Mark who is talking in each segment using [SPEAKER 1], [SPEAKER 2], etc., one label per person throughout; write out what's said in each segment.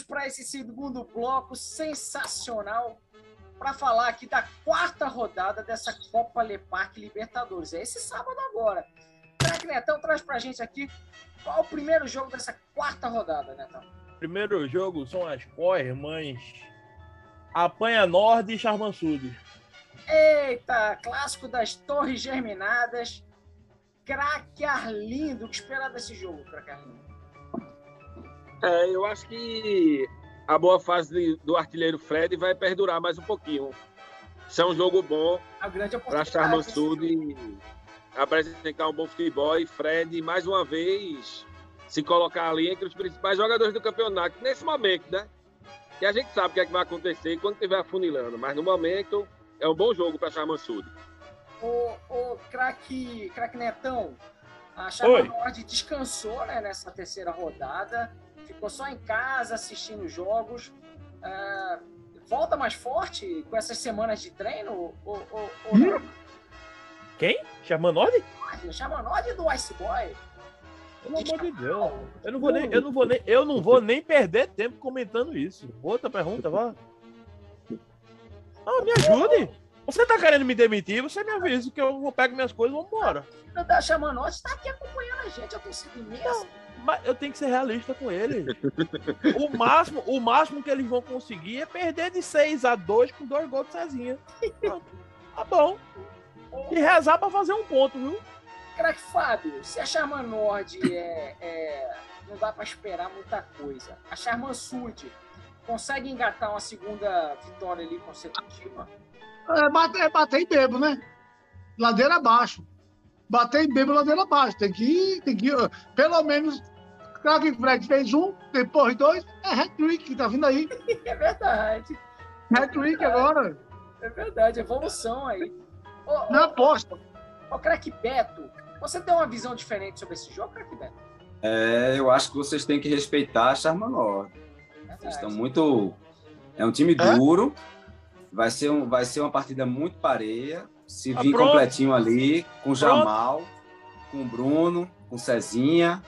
[SPEAKER 1] vamos para esse segundo bloco sensacional para falar aqui da quarta rodada dessa Copa Leparque Libertadores. É esse sábado agora. Crack Netão traz pra gente aqui qual o primeiro jogo dessa quarta rodada, Netão.
[SPEAKER 2] Primeiro jogo são as co-irmãs Apanha Norte e Charmansud.
[SPEAKER 1] Eita, clássico das Torres Germinadas. Craque Arlindo, o que esperar desse jogo, Craque Arlindo?
[SPEAKER 3] É, eu acho que a boa fase do artilheiro Fred vai perdurar mais um pouquinho. Isso é um jogo bom para Charman Sud apresentar um bom futebol e Fred, mais uma vez, se colocar ali entre os principais jogadores do campeonato, nesse momento, né? Que a gente sabe o que, é que vai acontecer quando estiver afunilando, mas no momento é um bom jogo para Charman Sud.
[SPEAKER 1] O, o craque, craque Netão, a Charman descansou né, nessa terceira rodada ficou só em casa assistindo jogos. Uh, volta mais forte com essas semanas de treino? Ou, ou, ou?
[SPEAKER 2] Quem? Chamanode?
[SPEAKER 1] Chamanode do Ice Boy.
[SPEAKER 2] Pelo amor de Deus. Eu não vou nem, eu não vou nem, eu não vou nem perder tempo comentando isso. Outra pergunta, vá. Ah, me ajude. Você tá querendo me demitir? Você me avisa que eu vou pegar minhas coisas e vamos embora.
[SPEAKER 1] O da Chamanote está aqui acompanhando a gente, a torcida imensa.
[SPEAKER 2] Mas eu tenho que ser realista com ele. o, máximo, o máximo que eles vão conseguir é perder de 6 a 2 com dois gols de Cezinha. Tá bom. E rezar pra fazer um ponto, viu?
[SPEAKER 1] Crack Fábio, se a Charman Nord é, é, não dá pra esperar muita coisa, a Charman Sud consegue engatar uma segunda vitória ali consecutiva?
[SPEAKER 4] É bater, é bater em bebo, né? Ladeira abaixo. Bater em bebo, ladeira abaixo. Tem que ir, tem que ir, pelo menos Craig Fred fez um, depois dois, é hat-trick que tá vindo aí.
[SPEAKER 1] é verdade.
[SPEAKER 4] Hat-trick agora.
[SPEAKER 1] É verdade, evolução aí.
[SPEAKER 4] Ô, Na aposta.
[SPEAKER 1] Ô, Crack Beto, você tem uma visão diferente sobre esse jogo, Crack Beto?
[SPEAKER 5] É, eu acho que vocês têm que respeitar a Charmanor. Vocês estão muito. É um time é? duro. Vai ser, um, vai ser uma partida muito pareia. Se ah, vir completinho ali, com o Jamal, com o Bruno, com o Cezinha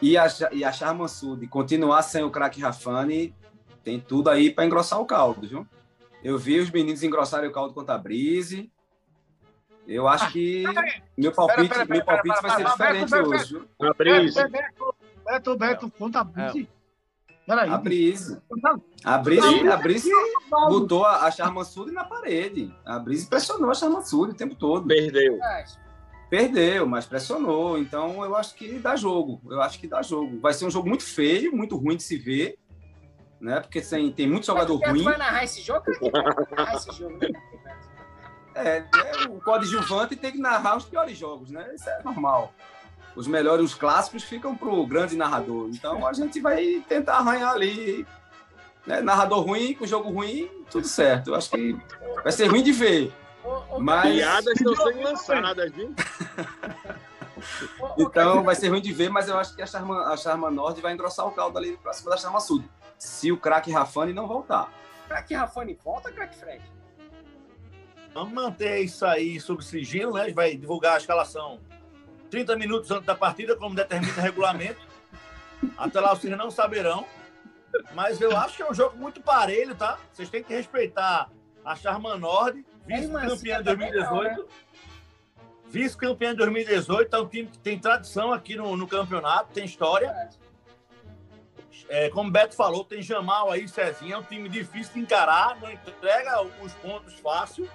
[SPEAKER 5] e a, e a Charman Sud continuar sem o craque Rafani, tem tudo aí para engrossar o caldo, viu? Eu vi os meninos engrossarem o caldo contra a Brise. Eu acho ah, que meu palpite, pera, pera, pera, meu palpite vai ser diferente hoje?
[SPEAKER 4] A Brise. Beto, Beto, contra a Brise.
[SPEAKER 5] Peraí. A Brise. A Brise, a Brise botou a Charman Sud na parede. A Brise pressionou a Charman Sud o tempo todo.
[SPEAKER 3] Perdeu.
[SPEAKER 5] Perdeu, mas pressionou. Então eu acho que dá jogo. Eu acho que dá jogo. Vai ser um jogo muito feio, muito ruim de se ver. Né? Porque tem, tem muito jogador mas ruim.
[SPEAKER 1] vai narrar esse jogo? narrar esse jogo né?
[SPEAKER 5] é, é, o coadjuvante tem que narrar os piores jogos, né? Isso é normal. Os melhores, os clássicos ficam para o grande narrador. Então a gente vai tentar arranhar ali. Né? Narrador ruim, com jogo ruim, tudo certo. Eu acho que vai ser ruim de ver.
[SPEAKER 3] Mas... Piadas estão sendo lançadas, viu?
[SPEAKER 5] então vai ser ruim de ver, mas eu acho que a Charma, a Charma Nord vai engrossar o caldo ali pra cima da Charma Sul. Se o craque Rafani não voltar.
[SPEAKER 1] Craque Rafani volta, craque Fred?
[SPEAKER 6] Vamos manter isso aí sob sigilo, né? A gente vai divulgar a escalação 30 minutos antes da partida, como determina o regulamento. Até lá vocês não saberão. Mas eu acho que é um jogo muito parelho, tá? Vocês têm que respeitar a Charma Nord vice-campeã de 2018. Vice-campeã de 2018, é um time que tem tradição aqui no, no campeonato, tem história. É, como o Beto falou, tem Jamal aí, Cezinha, é um time difícil de encarar, não entrega os pontos fácil.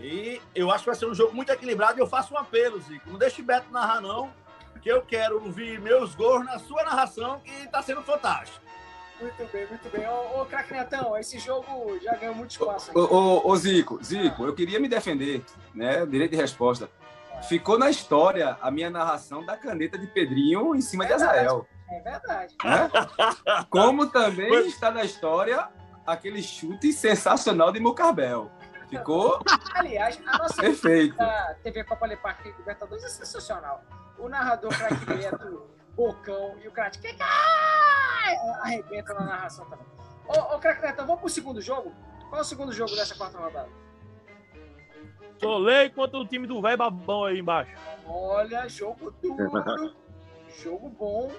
[SPEAKER 6] E eu acho que vai ser um jogo muito equilibrado e eu faço um apelo, Zico. Não deixe o Beto narrar, não, que eu quero ouvir meus gols na sua narração, que está sendo fantástico.
[SPEAKER 1] Muito bem, muito bem. Ô, ô craque Netão, esse jogo já ganhou muito espaço.
[SPEAKER 5] Ô, ô, ô, Zico, Zico, eu queria me defender, né? Direito de resposta. Ficou na história a minha narração da caneta de Pedrinho em cima
[SPEAKER 1] é
[SPEAKER 5] de Azael.
[SPEAKER 1] É verdade.
[SPEAKER 5] Né? Como também está na história aquele chute sensacional de Mucarbel. Ficou.
[SPEAKER 1] Aliás, a nossa
[SPEAKER 5] Perfeito.
[SPEAKER 1] TV Copa Leparque Libertadores é sensacional. O narrador craque Beto, Bocão e o craque arrebenta na narração também. Ô, ô craque Netão, vamos pro segundo jogo? Qual é o segundo jogo dessa quarta rodada?
[SPEAKER 2] Soleil contra o time do velho babão aí embaixo.
[SPEAKER 1] Olha, jogo duro. jogo bom.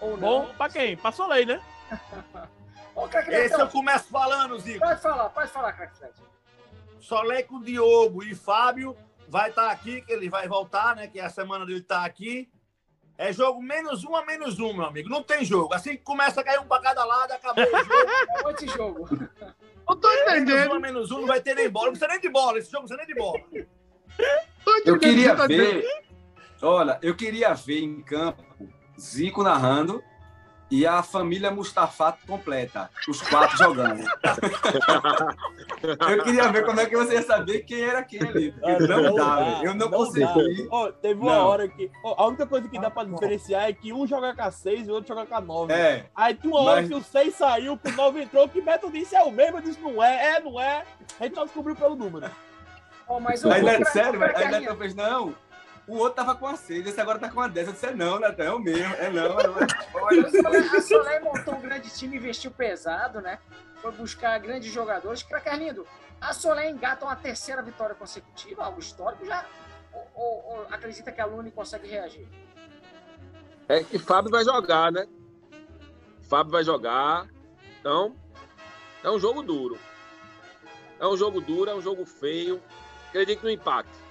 [SPEAKER 2] Ou bom não? pra quem? Pra Soleil, né?
[SPEAKER 6] Ô, Esse eu começo falando, Zico.
[SPEAKER 1] Pode falar, pode falar, craque Fred.
[SPEAKER 6] Solé com Diogo e Fábio vai estar tá aqui, que ele vai voltar, né? Que é a semana dele estar tá aqui. É jogo menos um a menos um, meu amigo. Não tem jogo. Assim que começa a cair um para cada lado, acabou o jogo.
[SPEAKER 1] Acabou esse jogo.
[SPEAKER 6] Eu tô entendendo. Menos um a menos um, não vai ter nem bola. Não precisa nem de bola. Esse jogo não precisa nem de bola.
[SPEAKER 5] Eu queria ver. Olha, eu queria ver em campo Zico narrando e a família Mustafa completa, os quatro jogando. eu queria ver como é que você ia saber quem era quem ali. Ah, não, não dá, eu não, não consegui.
[SPEAKER 2] Oh, teve uma não. hora que. Oh, a única coisa que dá pra diferenciar é que um joga com a 6 e o outro joga com a 9.
[SPEAKER 5] É.
[SPEAKER 2] Aí tem uma hora mas... que o 6 saiu, que o 9 entrou, que o Beto disse é o mesmo, eu disse não é, é, não é. A gente só descobriu pelo número.
[SPEAKER 5] Oh, mas o aí, sério, aí Neto fez, não, o outro tava com a 6, esse agora tá com a 10. Eu disse, é não, Netão, é o mesmo, é não. É
[SPEAKER 1] Olha, a Soleil montou um grande time, investiu pesado, né? Foi buscar grandes jogadores. Pra Carlindo, a Soleil engata uma terceira vitória consecutiva, algo histórico, já? Ou, ou, ou acredita que a Lune consegue reagir?
[SPEAKER 3] É que Fábio vai jogar, né? Fábio vai jogar. Então, é um jogo duro. É um jogo duro, é um jogo feio. Acredito no empate.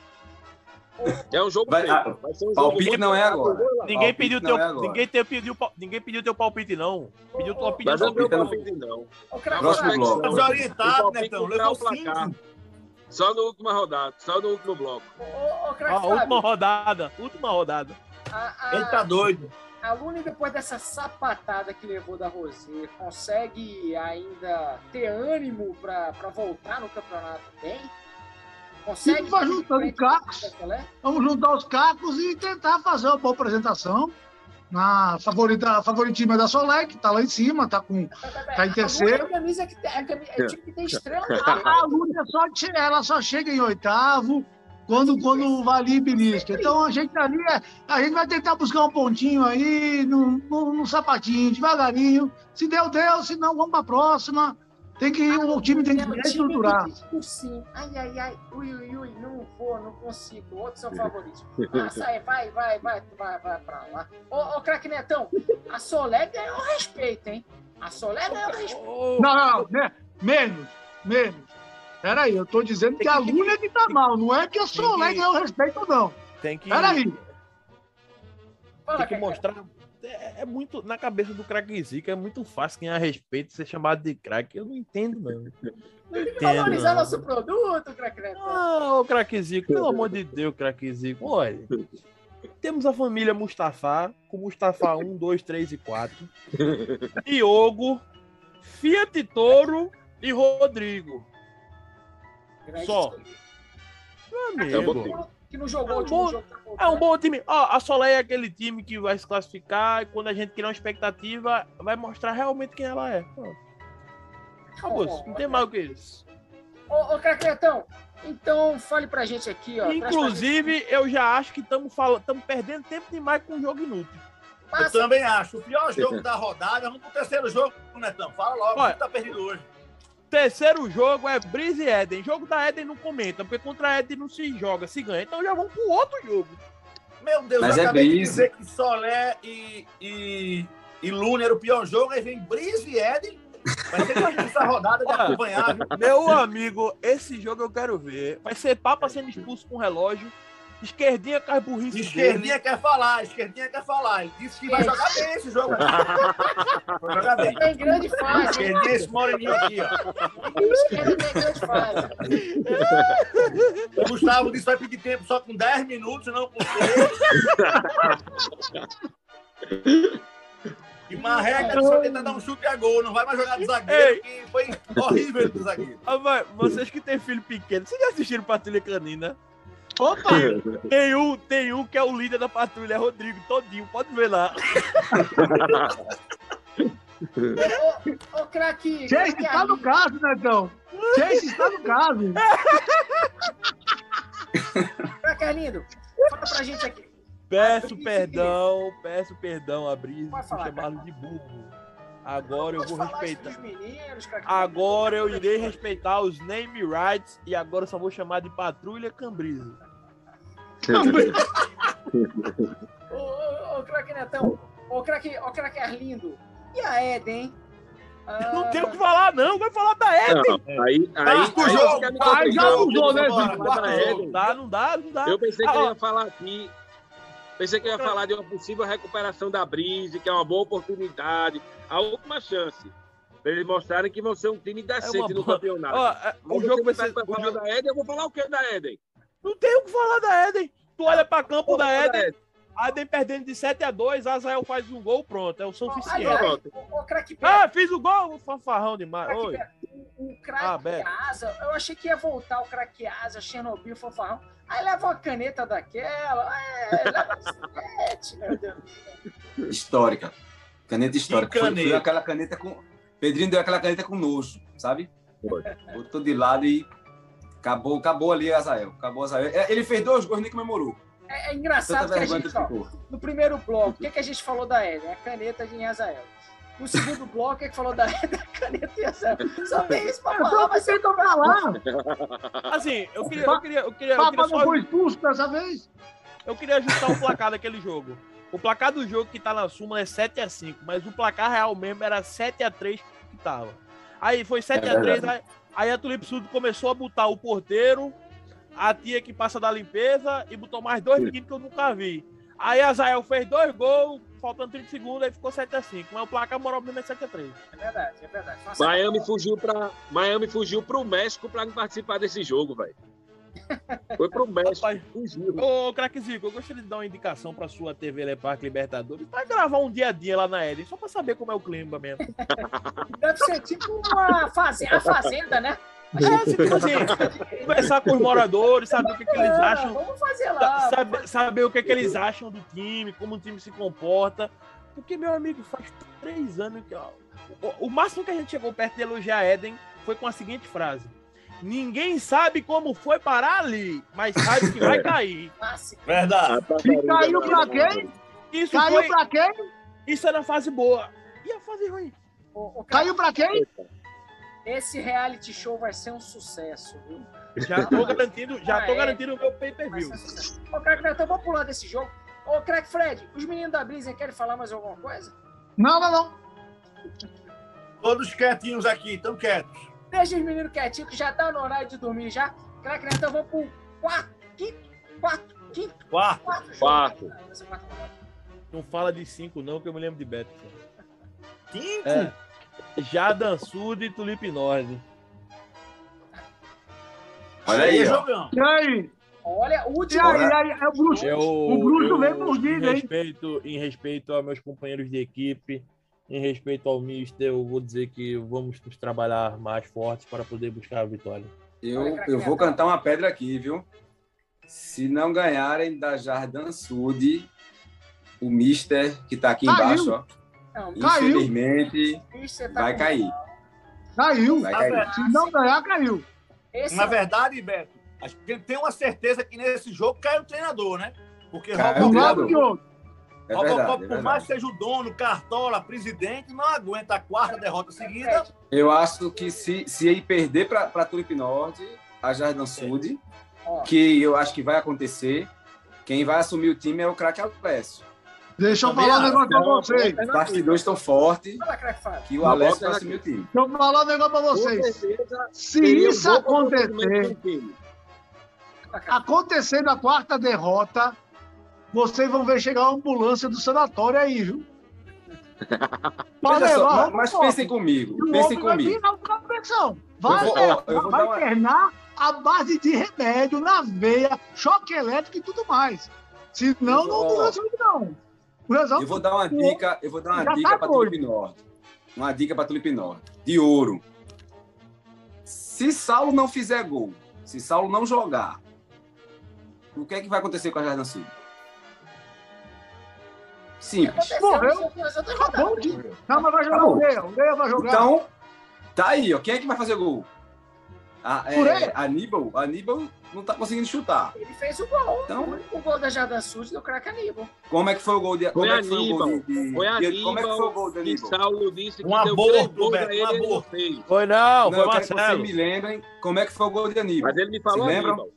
[SPEAKER 3] É um jogo
[SPEAKER 5] vai, feio. Ah, vai ser um palpite jogo não é agora.
[SPEAKER 2] Ninguém pediu teu, é ninguém te pediu, ninguém pediu teu palpite não. Pediu tua opinião.
[SPEAKER 3] Mas não deu palpite não.
[SPEAKER 5] Próximo bloco.
[SPEAKER 6] Mas orientado, Netão, levou cinco.
[SPEAKER 3] Só no último rodada, só no último bloco.
[SPEAKER 2] Ô, ô, última rodada, última rodada.
[SPEAKER 6] A, a, Ele tá doido.
[SPEAKER 1] A Lune, depois dessa sapatada que levou da Rosé, consegue ainda ter ânimo para voltar no campeonato bem?
[SPEAKER 4] Consegue? E vai juntando cacos. Vamos juntar os cacos e tentar fazer uma boa apresentação. Na favorita, favoritismo da Solé, que tá lá em cima, tá, com, tá em terceiro. A camisa que tem, a camisa, é tipo que tem estrela. A, a Lúcia só, ela só chega em oitavo quando, quando vale e belisca. Então a gente ali é, a gente vai tentar buscar um pontinho aí no sapatinho, devagarinho. Se deu, deu, se não, vamos para a próxima. Tem que, ah, o time tem que reestruturar.
[SPEAKER 1] Sim. Ai, ai, ai, ui, ui, ui, não vou, não consigo. Outros são favoritos. Ah, sai, vai, vai, vai, vai, vai pra lá. Ô, ô craque Netão, a Solé ganhou respeito, hein? A Solé ganhou respeito.
[SPEAKER 4] Não, não, né? menos, menos. Peraí, eu tô dizendo que a Luna é que tá mal, não é que a Solé ganhou respeito, não.
[SPEAKER 2] Tem que.
[SPEAKER 4] Peraí.
[SPEAKER 2] Tem que mostrar é, é, muito. Na cabeça do craque Zica é muito fácil ganhar respeito ser chamado de craque. Eu não entendo, não.
[SPEAKER 1] Não entendo. Valorizar não. nosso produto, craque
[SPEAKER 2] Ah, ô craque Zico, pelo amor de Deus, craque Zico. Olha. Temos a família Mustafa, com Mustafa 1, 2, 3 e 4. Diogo, Fiat Toro e Rodrigo. Só. Meu amigo
[SPEAKER 1] que não jogou é um bom, jogo.
[SPEAKER 2] É um bom time. Ó, a Soleil é aquele time que vai se classificar e quando a gente criar uma expectativa, vai mostrar realmente quem ela é. Acabou. Oh, não tem mais o que isso.
[SPEAKER 1] Ô, ô Craquetão, então fale pra gente aqui, ó.
[SPEAKER 2] Inclusive, gente... eu já acho que estamos perdendo tempo demais com um jogo inútil.
[SPEAKER 6] Passa. Eu também acho. O pior jogo da rodada, vamos pro terceiro jogo, Netão. Fala logo, Olha, que tá perdido hoje.
[SPEAKER 2] Terceiro jogo é Breeze e Eden. Jogo da Eden não comenta, porque contra a Eden não se joga, se ganha. Então já vamos pro outro jogo.
[SPEAKER 6] Meu Deus, Mas eu é acabei Breeze. de dizer que Solé e, e, e Luna era o pior jogo, aí vem Breeze e Eden. Vai ser essa rodada de acompanhar.
[SPEAKER 2] Meu amigo, esse jogo eu quero ver. Vai ser Papa sendo expulso com relógio. Esquerdinha com as burrice
[SPEAKER 6] Esquerdinha dele. quer falar, esquerdinha quer falar. Ele disse que vai jogar bem esse jogo. vai jogar bem.
[SPEAKER 1] Tem grande fase.
[SPEAKER 6] Esquerdinha esse moreninho aqui, ó. Esquerdinha tem grande fase. O Gustavo disse que vai pedir tempo só com 10 minutos, não com 3. E Marreca só tenta dar um chute a gol, não vai mais jogar de zagueiro, Ei. que foi horrível do zagueiro.
[SPEAKER 2] Ah, vocês que têm filho pequeno, vocês já assistiram Patrulha Canina? Opa! Tem um, tem um que é o líder da patrulha, é Rodrigo, todinho, pode ver lá.
[SPEAKER 1] ô, ô, craque.
[SPEAKER 4] Chase está no caso, Netão. Chase está no caso.
[SPEAKER 1] Craque Arlindo, fala pra gente aqui.
[SPEAKER 2] Peço perdão, peço perdão a Brisa por chamá-lo de burro. Agora eu vou respeitar. Meninos, agora eu irei respeitar os name rights e agora eu só vou chamar de Patrulha Cambrisa
[SPEAKER 1] ô, ô, ô, craque Netão, ô, craque, ô, craque Arlindo, e a Eden, hein?
[SPEAKER 2] Ah, não tem o que falar, não. Vai falar da Eden.
[SPEAKER 3] Não, aí, aí, aí,
[SPEAKER 4] o jogo. Aí já usou, né,
[SPEAKER 2] Não dá, não dá, não dá.
[SPEAKER 3] Eu pensei que ah, ele ia falar aqui. Pensei que ia falar de uma possível recuperação da Brise, que é uma boa oportunidade, a última chance. Pra eles mostrarem que vão ser um time decente é no campeonato. Ó,
[SPEAKER 2] é, o jogo vai ser.
[SPEAKER 3] Falar jogo... da Eden, eu vou falar o que da Eden?
[SPEAKER 2] Não tem o que falar da Eden. Tu olha pra campo da Eden. Eden perdendo de 7 a 2 Azael faz um gol, pronto. É o suficiente. Oh, ah, fiz o gol, o fanfarrão demais. Oi.
[SPEAKER 1] O, o craque ah, Asa, eu achei que ia voltar o craque Asa, Chernobyl, fanfarrão. Aí leva uma caneta daquela, é, leva sete, meu Deus.
[SPEAKER 5] Histórica. Caneta histórica. Caneta. Foi, foi, aquela caneta com. Pedrinho deu aquela caneta com nojo, sabe? Botou de lado e acabou, acabou ali Azael. Acabou Azael. É, ele fez dois gols, nem comemorou.
[SPEAKER 1] É, é engraçado que a gente, ó, no primeiro bloco, o que, que a gente falou da Eden? A caneta de Azael. No segundo bloco, o que, que falou da Eden? A caneta de Azael. Só tem isso pra falar, mas
[SPEAKER 4] você tocar lá.
[SPEAKER 2] Assim, eu queria, eu queria, eu queria, eu queria
[SPEAKER 4] só... foi expulso dessa vez?
[SPEAKER 2] Eu queria ajustar o placar daquele jogo. O placar do jogo que tá na súmula é 7x5, mas o placar real mesmo era 7x3 que tava. Aí foi 7x3, é aí, aí a Tulip Sud começou a botar o porteiro, a tia que passa da limpeza e botou mais dois meninos que eu nunca vi. Aí a Zael fez dois gols, faltando 30 segundos, aí ficou 7x5. Mas o placar moral mesmo é
[SPEAKER 1] 7x3. É verdade, é verdade.
[SPEAKER 3] Miami fugiu, pra, Miami fugiu pro México pra participar desse jogo, velho. Foi pro México. Rapaz.
[SPEAKER 2] Ô, Craquezico, eu gostaria de dar uma indicação pra sua TV Leparque Libertadores pra gravar um dia a dia lá na Eden, só pra saber como é o clima mesmo.
[SPEAKER 1] Deve ser tipo uma fazenda, a fazenda, né?
[SPEAKER 2] É, tipo assim, conversar com os moradores, saber o que, que eles acham.
[SPEAKER 1] Vamos fazer lá.
[SPEAKER 2] Saber, saber o que, que eles acham do time, como o time se comporta. Porque, meu amigo, faz três anos que. Ó, o, o máximo que a gente chegou perto de elogiar Eden foi com a seguinte frase: Ninguém sabe como foi parar ali, mas sabe que vai cair.
[SPEAKER 6] Verdade.
[SPEAKER 4] E caiu pra quem?
[SPEAKER 2] Isso
[SPEAKER 4] caiu
[SPEAKER 2] foi...
[SPEAKER 4] pra quem?
[SPEAKER 2] Isso é na fase boa. E a fase ruim?
[SPEAKER 4] O, o caiu pra quem?
[SPEAKER 1] esse reality show vai ser um sucesso, viu?
[SPEAKER 2] Já tô garantindo, já ah, tô é. garantindo o meu pay-per-view.
[SPEAKER 1] Ô, crack, então vamos pular desse jogo. Ô, crack Fred, os meninos da Blizzard querem falar mais alguma coisa?
[SPEAKER 4] Não, não, não.
[SPEAKER 6] Todos quietinhos aqui, estão quietos.
[SPEAKER 1] Deixa os meninos quietinhos, que já tá no horário de dormir já. Crack, então vamos pro quarto, quinto, quarto, quinto,
[SPEAKER 3] quarto. Quarto. quarto.
[SPEAKER 2] Não fala de cinco, não, que eu me lembro de Beto.
[SPEAKER 6] Cinco? É.
[SPEAKER 2] Jadan Sud e Tulip Nord.
[SPEAKER 5] Olha aí,
[SPEAKER 4] ó. E aí?
[SPEAKER 1] Olha,
[SPEAKER 4] o último. E aí, aí, é o Bruxo. Eu, o Bruxo vem mordido,
[SPEAKER 2] hein? Respeito, em respeito aos meus companheiros de equipe, em respeito ao Mister, eu vou dizer que vamos nos trabalhar mais fortes para poder buscar a vitória.
[SPEAKER 5] Eu, eu vou cantar uma pedra aqui, viu? Se não ganharem da Jardim Sud, o Mister, que está aqui embaixo, ó, não, Infelizmente, tá vai cair.
[SPEAKER 4] Caiu. Vai cair. Se não ganhar, caiu.
[SPEAKER 6] Esse Na é verdade, Beto, a gente tem uma certeza que nesse jogo cai o treinador, né? Porque Robocop, é Robocop é por mais que seja o dono, cartola, presidente, não aguenta a quarta derrota seguida.
[SPEAKER 5] Eu acho que se, se ele perder para a Tulip Norte, a Jardim Sud, é. que eu acho que vai acontecer, quem vai assumir o time é o craque Alessio.
[SPEAKER 4] Deixa eu falar um negócio pra vocês.
[SPEAKER 5] Os bastidores estão fortes que o Alex vai assumir o time.
[SPEAKER 4] Deixa eu falar um negócio pra vocês. Se isso acontecer, acontecer na quarta derrota, vocês vão ver chegar a ambulância do sanatório aí, viu?
[SPEAKER 5] Levar, só, mas pensem comigo, pensem comigo.
[SPEAKER 4] Vai, vou, ó, vai uma... internar a base de remédio na veia, choque elétrico e tudo mais. Senão, não, não resolve, não.
[SPEAKER 5] Eu vou dar uma dica, eu vou dar uma dica tá para Tulip Norte. Uma dica para Tulip Norte. De ouro. Se Saulo não fizer gol, se Saulo não jogar, o que é que vai acontecer com a Jardim Sul? Simples.
[SPEAKER 4] Morreu. Acabou Não, mas vai jogar o Leia. O Leia vai jogar.
[SPEAKER 5] Então, tá aí, ó. Quem é que vai fazer gol? A, é, Aníbal, Aníbal não tá conseguindo chutar.
[SPEAKER 1] Ele fez o gol. Então, o gol da Jardim Sul do craque Aníbal.
[SPEAKER 5] Como é que foi o gol de
[SPEAKER 3] Foi
[SPEAKER 5] é
[SPEAKER 3] Aníbal. Foi Aníbal. Como é que foi o gol de Aníbal? Saulo disse que
[SPEAKER 6] um aborto, Beto, um aborto.
[SPEAKER 2] Foi não,
[SPEAKER 5] não foi Marcelo. vocês me lembrem como é que foi o gol de Aníbal.
[SPEAKER 3] Mas ele me falou Aníbal.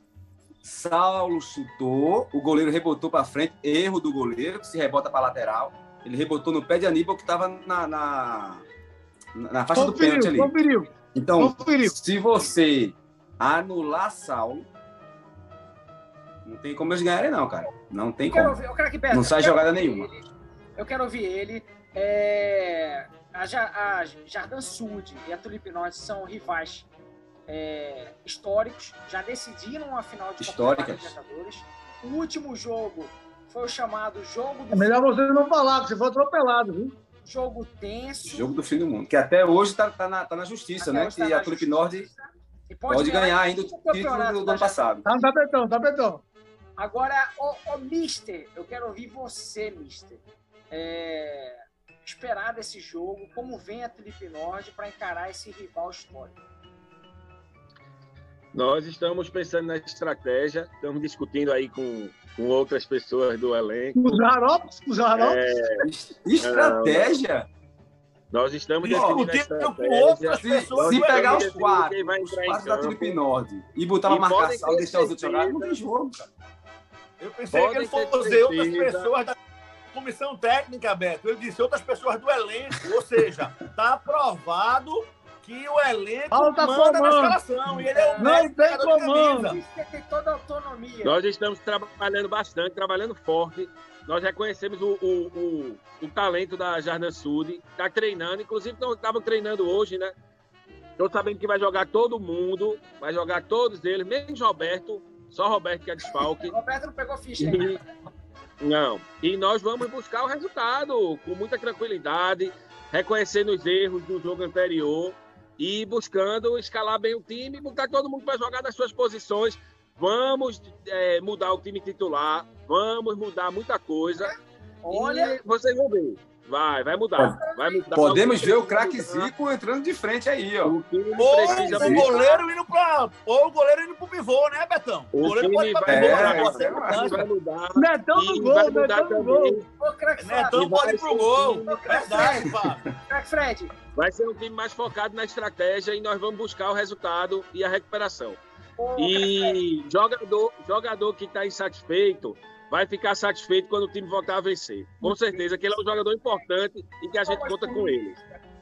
[SPEAKER 5] Saulo chutou, o goleiro rebotou para frente, erro do goleiro, que se rebota para lateral. Ele rebotou no pé de Aníbal, que estava na, na, na faixa conferiu, do pênalti ali.
[SPEAKER 4] Conferiu.
[SPEAKER 5] Então, conferiu. se você anular Saulo, não tem como eles ganharem, não, cara. Não tem como. Ouvir, Beto, não sai jogada nenhuma.
[SPEAKER 1] Ele, eu quero ouvir ele. É, a, a Jardim Sud e a Tulip Norte são rivais é, históricos, já decidiram a final de
[SPEAKER 5] Históricas.
[SPEAKER 1] Libertadores. O último jogo foi o chamado Jogo do
[SPEAKER 4] É melhor você não falar, que você foi atropelado, viu?
[SPEAKER 1] Jogo tenso.
[SPEAKER 5] Jogo do fim do mundo. Que até hoje está tá na, tá na justiça, até né? Que tá a Tulip Norte pode, pode, ganhar ainda o título do, do ano passado.
[SPEAKER 4] Tá, tá betão, tá.
[SPEAKER 1] Agora, o, o Mister, eu quero ouvir você, Mister. É, esperar desse jogo, como vem a Tulip Norte para encarar esse rival histórico.
[SPEAKER 3] Nós estamos pensando na estratégia, estamos discutindo aí com, com outras pessoas do elenco.
[SPEAKER 4] Os Arops, os Arops. É,
[SPEAKER 5] estratégia?
[SPEAKER 3] Nós estamos discutindo
[SPEAKER 5] com outras pessoas. Se, se pegar os quatro, os quatro da Trip Nord e botar uma marcação e deixar os outros jogarem, não tem jogo, cara.
[SPEAKER 6] Eu pensei Podem que ele fosse outras pessoas da comissão técnica, Beto. Eu disse outras pessoas do elenco, ou seja, está aprovado que o elenco Falta manda comando. na escalação. E ele é o
[SPEAKER 4] Não tem comando.
[SPEAKER 1] Tem toda a autonomia.
[SPEAKER 3] Nós estamos trabalhando bastante, trabalhando forte. Nós reconhecemos o, o, o, o talento da Jardim Sud. Está treinando. Inclusive, não estavam treinando hoje, né? Estou sabendo que vai jogar todo mundo. Vai jogar todos eles, menos Roberto. Só Roberto que é desfalque.
[SPEAKER 1] Roberto não pegou ficha ainda.
[SPEAKER 3] Não. E nós vamos buscar o resultado com muita tranquilidade, reconhecendo os erros do jogo anterior e buscando escalar bem o time, botar todo mundo para jogar nas suas posições. Vamos é, mudar o time titular, vamos mudar muita coisa. Olha, e vocês vão ver. Vai, vai mudar. Vai mudar
[SPEAKER 5] Podemos ver o craque Zico entrando de frente aí, ó. O
[SPEAKER 6] ou o goleiro indo para ou o goleiro indo pro pivô, né, Betão? O, o goleiro pode ir pra pivô, é,
[SPEAKER 4] né? É, vai mudar. Netão no gol, Netão no gol.
[SPEAKER 6] Netão pode ir pro gol. Verdade, Fábio.
[SPEAKER 1] Craque Fred.
[SPEAKER 3] Vai ser um time mais focado na estratégia e nós vamos buscar o resultado e a recuperação. E jogador, jogador que está insatisfeito, vai ficar satisfeito quando o time voltar a vencer. Com certeza que ele é um jogador importante e que a gente conta com ele.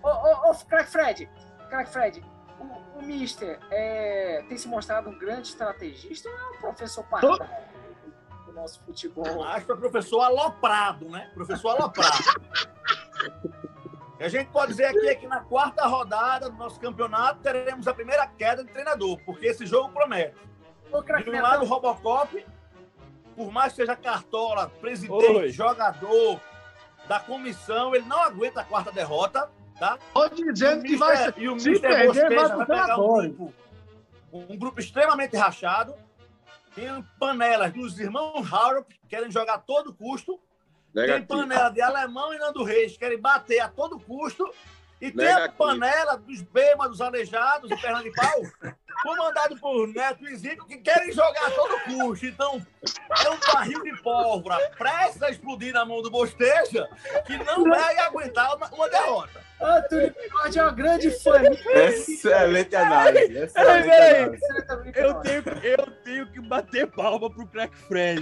[SPEAKER 1] Ô, ô, ô Crack Fred, Crack Fred, o, o Mister é, tem se mostrado um grande estrategista ou é um professor parado do nosso futebol?
[SPEAKER 6] Acho que é professor aloprado, né? Professor aloprado. a gente pode dizer aqui é que na quarta rodada do nosso campeonato teremos a primeira queda de treinador, porque esse jogo promete. De um lado, o Robocop por mais que seja cartola, presidente, Oi. jogador da comissão, ele não aguenta a quarta derrota, tá?
[SPEAKER 4] Pode dizendo que vai ser.
[SPEAKER 6] E o Mister perder, vai, vai pegar um grupo, um grupo extremamente rachado. Tem panelas dos irmãos Harrop, que querem jogar a todo custo. Negativo. Tem panela de Alemão e Nando Reis, que querem bater a todo custo. E Negativo. tem a panela dos bêbados aleijados e perna de pau, comandado por Neto e Zico, que querem jogar a todo custo. Então, é um barril de pólvora prestes a explodir na mão do Bosteja, que não vai aguentar uma, uma derrota.
[SPEAKER 1] Ah, Túlio Bigode é uma grande família.
[SPEAKER 5] Excelente análise. Excelente análise.
[SPEAKER 2] Eu, tenho, eu tenho que bater palma pro Crack Fred.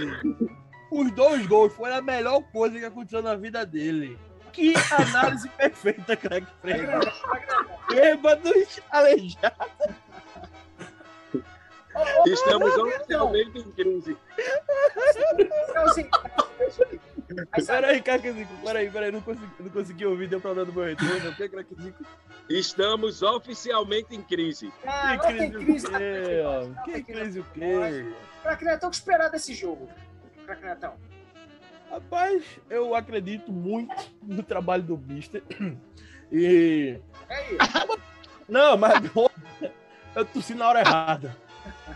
[SPEAKER 2] Os dois gols foram a melhor coisa que aconteceu na vida dele. Que análise perfeita, Crack Fred. Bêbados aleijados.
[SPEAKER 3] Estamos oficialmente em crise.
[SPEAKER 2] Peraí, Craquezico, peraí, peraí, não consegui, não consegui ouvir, deu problema do meu retorno. O que, Craquezico?
[SPEAKER 3] Estamos oficialmente em crise.
[SPEAKER 1] Ah, que crise, crise o quê? Ó?
[SPEAKER 2] Que crise o quê?
[SPEAKER 1] Craquenetão, o que esperar desse jogo? Craquenetão.
[SPEAKER 2] Rapaz, eu acredito muito no trabalho do Mister. E.
[SPEAKER 1] É
[SPEAKER 2] isso. Não, mas eu tossi na hora errada.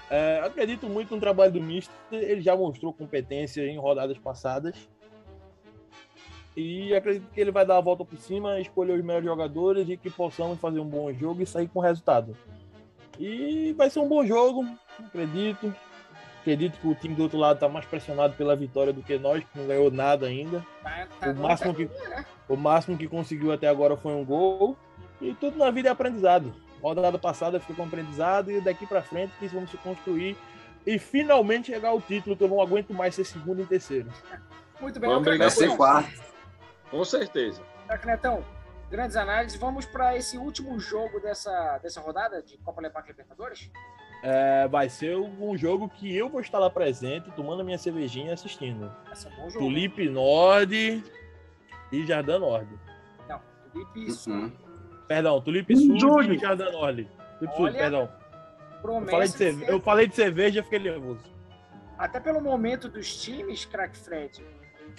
[SPEAKER 2] É, acredito muito no trabalho do Mister. Ele já mostrou competência em rodadas passadas. E acredito que ele vai dar a volta por cima, escolher os melhores jogadores e que possamos fazer um bom jogo e sair com resultado. E vai ser um bom jogo, acredito. Acredito que o time do outro lado está mais pressionado pela vitória do que nós, que não ganhou nada ainda. Tá, tá o, máximo que, né? o máximo que conseguiu até agora foi um gol. E tudo na vida é aprendizado rodada passada ficou com aprendizado e daqui para frente que vamos se construir e finalmente chegar ao título, que eu não aguento mais ser segundo e terceiro.
[SPEAKER 1] Muito bem,
[SPEAKER 5] vamos brigar ser quarto.
[SPEAKER 3] Com certeza.
[SPEAKER 1] Cnetão, grandes análises. Vamos para esse último jogo dessa, dessa rodada de Copa Libertadores?
[SPEAKER 2] É, vai ser um jogo que eu vou estar lá presente, tomando a minha cervejinha e assistindo.
[SPEAKER 1] É
[SPEAKER 2] Tulipe Nord e Jardim Nord.
[SPEAKER 1] Não, Tulipe Sul. Uhum.
[SPEAKER 2] Perdão, Tulipe Sul e Jardim Nord. Tulipe Sul, perdão. Eu falei, de cerveja, eu falei de cerveja e fiquei nervoso.
[SPEAKER 1] Até pelo momento dos times, crack Fred.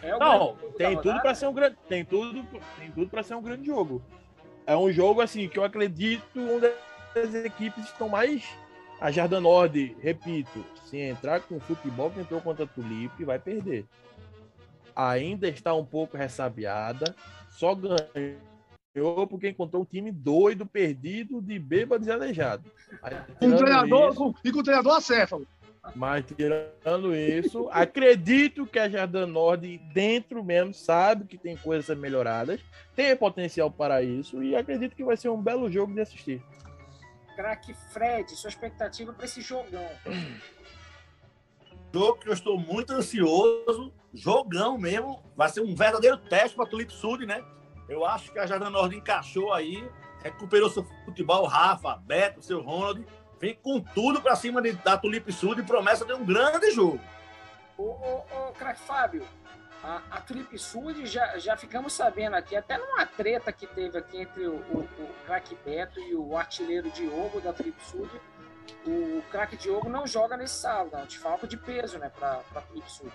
[SPEAKER 2] É não, tem tudo para ser um grande, tem tudo, tem tudo para ser um grande jogo. É um jogo assim que eu acredito onde as equipes estão mais a Jardim Nord, repito, se entrar com o futebol que entrou contra a Tulipe, vai perder. Ainda está um pouco ressabiada, só ganhou porque encontrou um time doido, perdido, de bêbado e aleijado.
[SPEAKER 4] Com treinador, isso, com, e com o treinador acéfalo.
[SPEAKER 2] Mas tirando isso, acredito que a Jardim Nord, dentro mesmo, sabe que tem coisas melhoradas, tem potencial para isso e acredito que vai ser um belo jogo de assistir.
[SPEAKER 1] Crack Fred, sua expectativa para esse jogão?
[SPEAKER 6] Jogo que eu estou muito ansioso, jogão mesmo, vai ser um verdadeiro teste para Tulip Sud, né? Eu acho que a Jardim Nord encaixou aí, recuperou seu futebol, Rafa, Beto, seu Ronald, vem com tudo para cima de, da Tulip Sud e promessa de um grande jogo.
[SPEAKER 1] Ô, ô, ô craque Fábio, a, a Tulip Sud já, já ficamos sabendo aqui, até numa treta que teve aqui entre o, o, o craque Beto e o artilheiro Diogo da Tulip Sud, o craque Diogo não joga nesse sábado, de falta de peso né, para a Tulip Sud.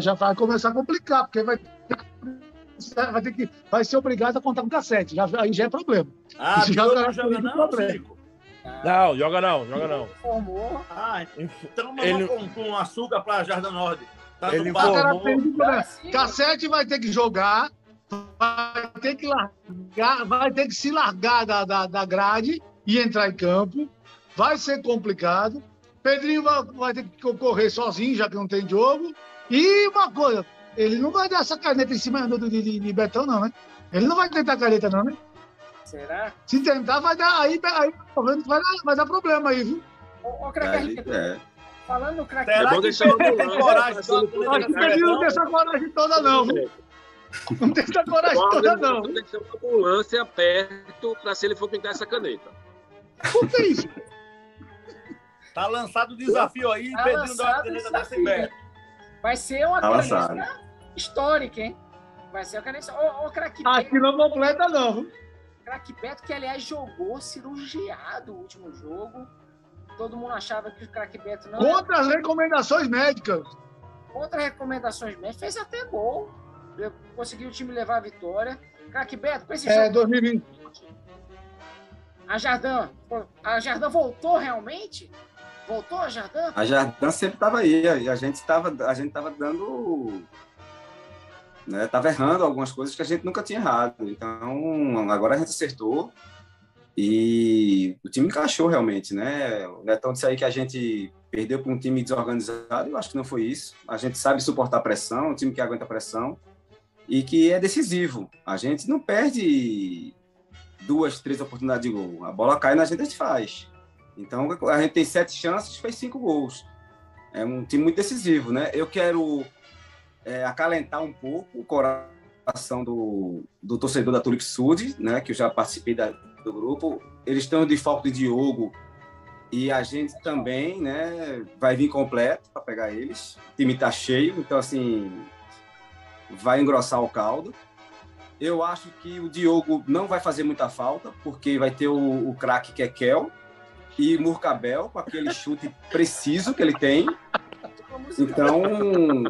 [SPEAKER 4] já vai começar a complicar, porque vai vai ter que vai ser obrigado a contar com cassete. Já, aí já é problema.
[SPEAKER 6] Ah, Isso já não joga não, problema.
[SPEAKER 2] Não, joga não, joga não.
[SPEAKER 6] Informou. Ah, então ele... com, com açúcar para Jardim Norte.
[SPEAKER 2] Tá ele informou.
[SPEAKER 4] Cassete vai ter que jogar, vai ter que largar, vai ter que se largar da, da, da grade e entrar em campo. Vai ser complicado. Pedrinho vai, vai ter que correr sozinho, já que não tem jogo. E uma coisa, ele não vai dar essa caneta em cima do, de, de, de Betão, não, né? Ele não vai tentar caneta, não, né?
[SPEAKER 1] Será?
[SPEAKER 4] Se tentar, vai dar. Aí, aí vai, dar, vai dar problema aí, viu?
[SPEAKER 1] Ô, ô Craquerito, é. falando no Craquerito.
[SPEAKER 6] Será que deixar tem coragem?
[SPEAKER 4] Acho que ele não tem essa coragem toda, não, viu? Não tem essa coragem toda, não. Tem que
[SPEAKER 3] ter uma ambulância perto para se ele for pintar essa caneta.
[SPEAKER 4] Por que isso?
[SPEAKER 6] Tá lançado o desafio aí, tá pedindo uma caneta dessa perto.
[SPEAKER 1] Vai ser uma tá caneta histórica, hein? Vai ser uma caneta. Ô, ô craque
[SPEAKER 4] Aqui não completa, não.
[SPEAKER 1] Craque Beto, que aliás jogou cirurgiado o último jogo. Todo mundo achava que o craque Beto não.
[SPEAKER 4] Contra era... as recomendações médicas.
[SPEAKER 1] Contra recomendações médicas. Fez até gol. Conseguiu o time levar a vitória. Craque Beto, com esse
[SPEAKER 4] é, jogo. 2020.
[SPEAKER 1] A Jardim. A Jardim voltou realmente? Voltou a Jardim?
[SPEAKER 5] A Jardim sempre estava aí. A gente estava a gente tava dando. Né, tava errando algumas coisas que a gente nunca tinha errado. Então, agora a gente acertou e o time encaixou realmente, né? O Netão disse aí que a gente perdeu para um time desorganizado. Eu acho que não foi isso. A gente sabe suportar pressão, um time que aguenta pressão e que é decisivo. A gente não perde duas, três oportunidades de gol. A bola cai na gente, a gente faz. Então, a gente tem sete chances, fez cinco gols. É um time muito decisivo, né? Eu quero é, acalentar um pouco o coração do, do torcedor da Tulip Sud, né? Que eu já participei da, do grupo. Eles estão de falta de Diogo e a gente também, né? Vai vir completo para pegar eles. O time está cheio, então, assim, vai engrossar o caldo. Eu acho que o Diogo não vai fazer muita falta, porque vai ter o, o craque que é Kel, e Murcabel, com aquele chute preciso que ele tem. Então,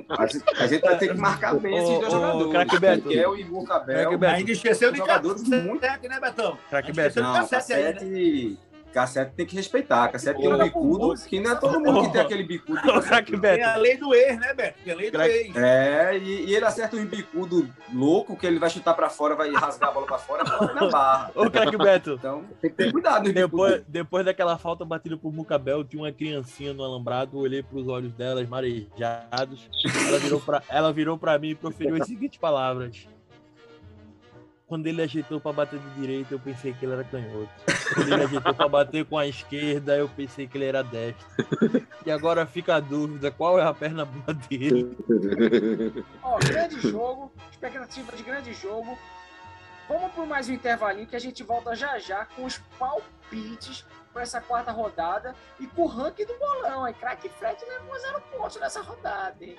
[SPEAKER 5] a gente, a gente vai ter que marcar bem esses dois jogadores.
[SPEAKER 2] Craque Beto.
[SPEAKER 5] Miguel e Murcabel.
[SPEAKER 6] Ainda esqueceu de
[SPEAKER 5] jogadores muito...
[SPEAKER 6] né, Betão?
[SPEAKER 2] Craque Beto.
[SPEAKER 5] Não, cassete, aí, né? Cassete tem que respeitar. Cassete tem um bicudo, que não é todo mundo que tem aquele bicudo.
[SPEAKER 6] Tem a lei do ex, né, Beto? Tem a lei do ex.
[SPEAKER 5] É, e, e, ele acerta um bicudo louco, que ele vai chutar pra fora, vai rasgar a bola pra fora, na barra.
[SPEAKER 2] Ô, craque Beto.
[SPEAKER 5] Então, tem que ter cuidado.
[SPEAKER 2] Depois, depois daquela falta batida por Mucabel, tinha uma criancinha no alambrado, olhei pros olhos delas, marejados. Ela virou pra, ela virou pra mim e proferiu as seguintes palavras. Quando ele ajeitou pra bater de direita, eu pensei que ele era canhoto. Quando ele agitou pra bater com a esquerda, eu pensei que ele era destro. E agora fica a dúvida, qual é a perna boa dele?
[SPEAKER 1] Ó, grande jogo, expectativa de grande jogo. Vamos por mais um intervalinho que a gente volta já já com os palpites para essa quarta rodada e com o ranking do bolão. Aí, craque Fred levou zero pontos nessa rodada, hein?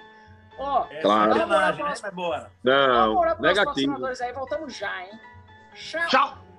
[SPEAKER 1] Ó,
[SPEAKER 3] é, claro.
[SPEAKER 1] dá uma moral
[SPEAKER 6] para os,
[SPEAKER 1] negativo. Aí, voltamos já, hein? Tchau.
[SPEAKER 4] Tchau.